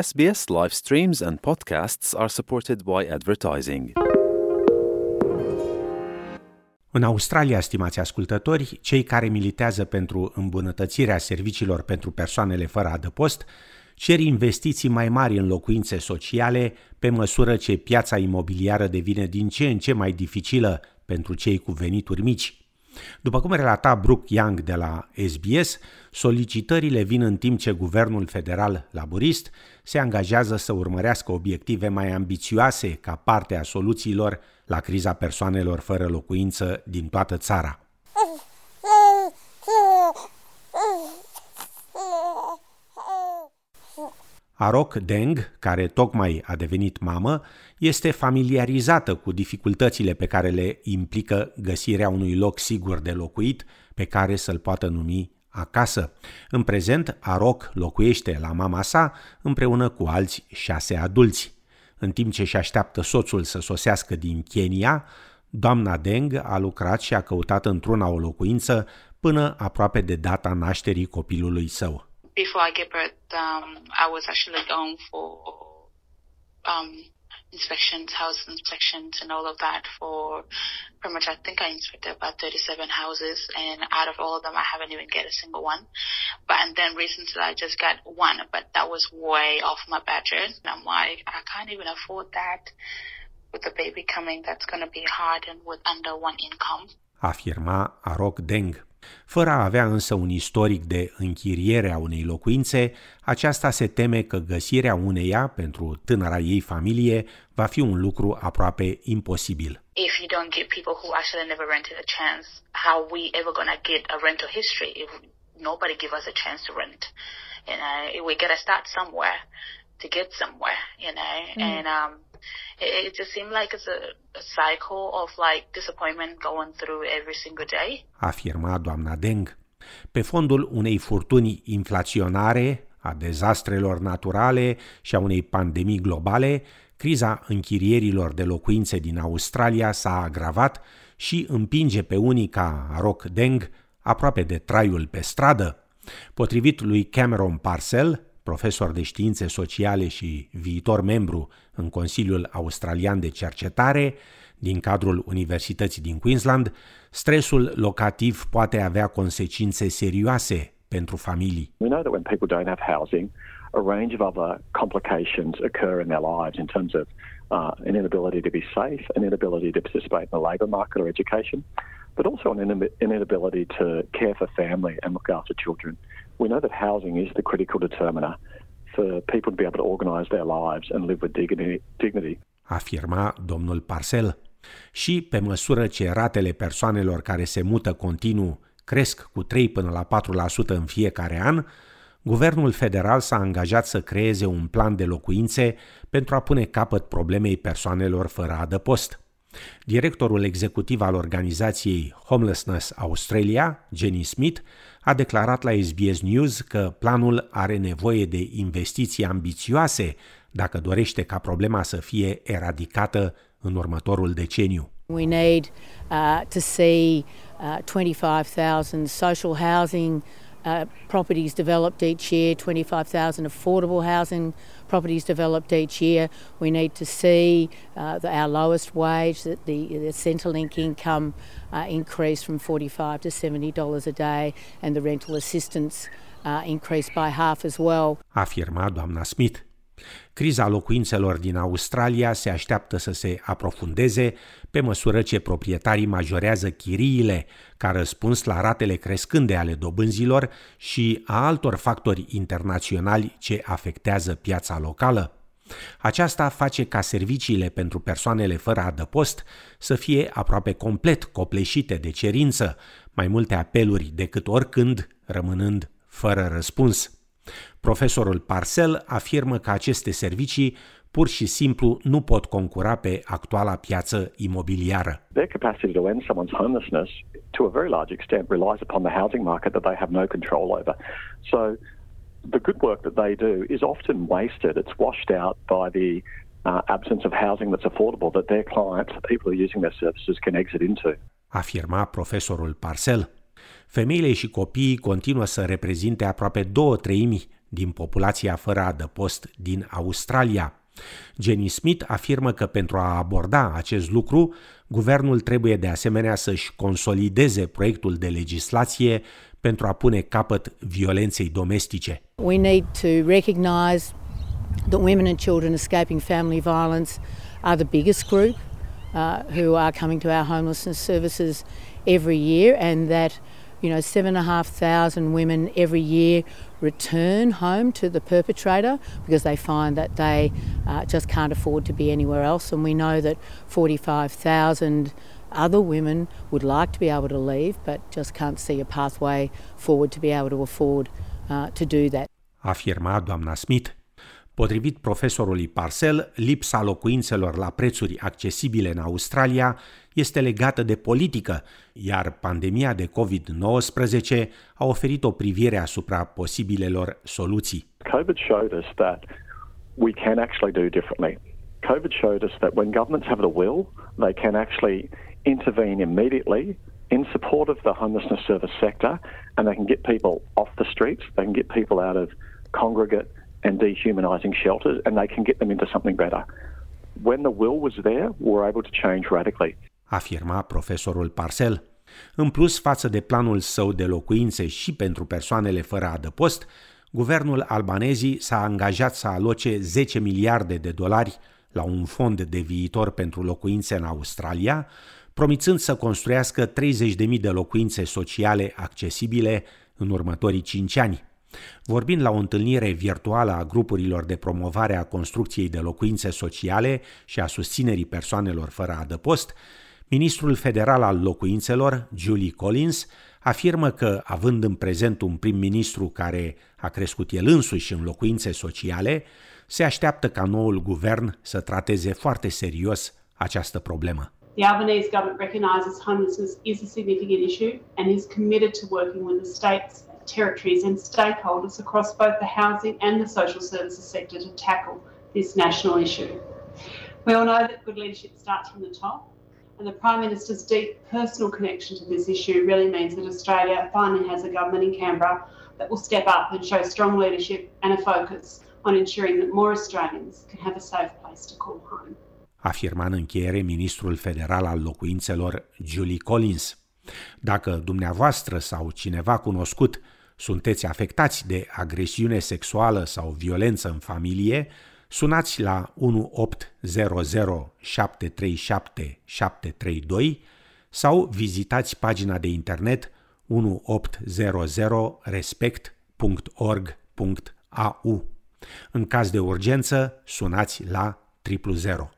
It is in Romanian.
SBS live streams and podcasts are supported by advertising. În Australia, stimați ascultători, cei care militează pentru îmbunătățirea serviciilor pentru persoanele fără adăpost cer investiții mai mari în locuințe sociale pe măsură ce piața imobiliară devine din ce în ce mai dificilă pentru cei cu venituri mici. După cum relata Brooke Young de la SBS, solicitările vin în timp ce guvernul federal laburist se angajează să urmărească obiective mai ambițioase ca parte a soluțiilor la criza persoanelor fără locuință din toată țara. Arok Deng, care tocmai a devenit mamă, este familiarizată cu dificultățile pe care le implică găsirea unui loc sigur de locuit pe care să-l poată numi acasă. În prezent, Arok locuiește la mama sa împreună cu alți șase adulți. În timp ce își așteaptă soțul să sosească din Kenya, doamna Deng a lucrat și a căutat într-una o locuință până aproape de data nașterii copilului său. Before I gave birth, um, I was actually going for um, inspections, house inspections, and all of that for pretty much. I think I inspected about 37 houses, and out of all of them, I haven't even get a single one. But and then recently, I just got one, but that was way off my budget. And I'm like, I can't even afford that. With the baby coming, that's going to be hard, and with under one income. Afirma Arok Deng. Fără a avea însă un istoric de închiriere a unei locuințe, aceasta se teme că găsirea uneia pentru tânăra ei familie va fi un lucru aproape imposibil. If you don't give people who actually never rented a chance, how we ever gonna get a rental history if nobody give us a chance to rent? You know, we gotta start somewhere to get somewhere, you know, mm. and um, it, it just seemed like it's a, a cycle of like disappointment going through every single day. Afirma doamna Deng. Pe fondul unei furtuni inflaționare, a dezastrelor naturale și a unei pandemii globale, criza închirierilor de locuințe din Australia s-a agravat și împinge pe unii ca Rock Deng aproape de traiul pe stradă. Potrivit lui Cameron Parcel, profesor de științe sociale și viitor membru în Consiliul Australian de Cercetare din cadrul Universității din Queensland, stresul locativ poate avea consecințe serioase pentru familii. We know that when people don't have housing, a range of other complications occur in their lives in terms of uh, an inability to be safe, an inability to participate in the labour market or education, but also an inability to care for family and look after children. We know that housing is the critical determiner for people to be able to organise their lives and live with dignity. Afirma domnul Parcel. Și pe măsură ce ratele persoanelor care se mută continuu cresc cu 3 până la 4% în fiecare an, guvernul federal s-a angajat să creeze un plan de locuințe pentru a pune capăt problemei persoanelor fără adăpost. Directorul executiv al organizației Homelessness Australia, Jenny Smith, a declarat la SBS News că planul are nevoie de investiții ambițioase dacă dorește ca problema să fie eradicată în următorul deceniu. We need uh, to see uh, 25,000 social housing uh, properties developed each year, 25,000 affordable housing properties developed each year. We need to see uh, the, our lowest wage, the, the Centrelink income uh, increase from 45 to $70 a day and the rental assistance uh, increase by half as well. Doamna Smith. Criza locuințelor din Australia se așteaptă să se aprofundeze pe măsură ce proprietarii majorează chiriile ca răspuns la ratele crescânde ale dobânzilor și a altor factori internaționali ce afectează piața locală. Aceasta face ca serviciile pentru persoanele fără adăpost să fie aproape complet copleșite de cerință, mai multe apeluri decât oricând rămânând fără răspuns. Profesorul Parcel afirmă că aceste servicii pur și simplu nu pot concura pe actuala piață imobiliară. Their capacity to end someone's homelessness to a very large extent relies upon the housing market that they have no control over. So the good work that they do is often wasted. It's washed out by the uh, absence of housing that's affordable that their clients, the people who are using their services, can exit into. Afirma profesorul Parcel. Femeile și copiii continuă să reprezinte aproape două treimi din populația fără adăpost din Australia. Jenny Smith afirmă că pentru a aborda acest lucru, guvernul trebuie de asemenea să-și consolideze proiectul de legislație pentru a pune capăt violenței domestice. We need to recognize that women and children escaping family violence are the biggest group uh, who are coming to our homelessness services every year and that you know, seven and a half thousand women every year return home to the perpetrator because they find that they uh, just can't afford to be anywhere else. And we know that 45,000 other women would like to be able to leave but just can't see a pathway forward to be able to afford uh, to do that. Afirma doamna Smith. Potrivit profesorului Parcel, lipsa locuințelor la prețuri accesibile în Australia este legată de politică, iar pandemia de COVID-19 a oferit o privire asupra posibilelor soluții. COVID showed us that we can actually do differently. COVID showed us that when governments have the will, they can actually intervene immediately in support of the homelessness service sector and they can get people off the streets, they can get people out of congregate and dehumanising shelters, and they can get them into something better. When the will was there, we were able to change radically. Afirma profesorul Parcel. În plus, față de planul său de locuințe și pentru persoanele fără adăpost, guvernul albanezii s-a angajat să aloce 10 miliarde de dolari la un fond de viitor pentru locuințe în Australia, promițând să construiască 30.000 de locuințe sociale accesibile în următorii 5 ani. Vorbind la o întâlnire virtuală a grupurilor de promovare a construcției de locuințe sociale și a susținerii persoanelor fără adăpost, ministrul federal al locuințelor, Julie Collins, afirmă că, având în prezent un prim-ministru care a crescut el însuși în locuințe sociale, se așteaptă ca noul guvern să trateze foarte serios această problemă. The Albanese government recognises homelessness is a significant issue and is committed to working with the states territories and stakeholders across both the housing and the social services sector to tackle this national issue. We all know that good leadership starts from the top, and the Prime Minister's deep personal connection to this issue really means that Australia finally has a government in Canberra that will step up and show strong leadership and a focus on ensuring that more Australians can have a safe place to call home. Afirma în ministrul federal al locuințelor Julie Collins. Dacă dumneavoastră sau cineva cunoscut sunteți afectați de agresiune sexuală sau violență în familie, sunați la 1800 737 732 sau vizitați pagina de internet 1800respect.org.au. În caz de urgență, sunați la 000.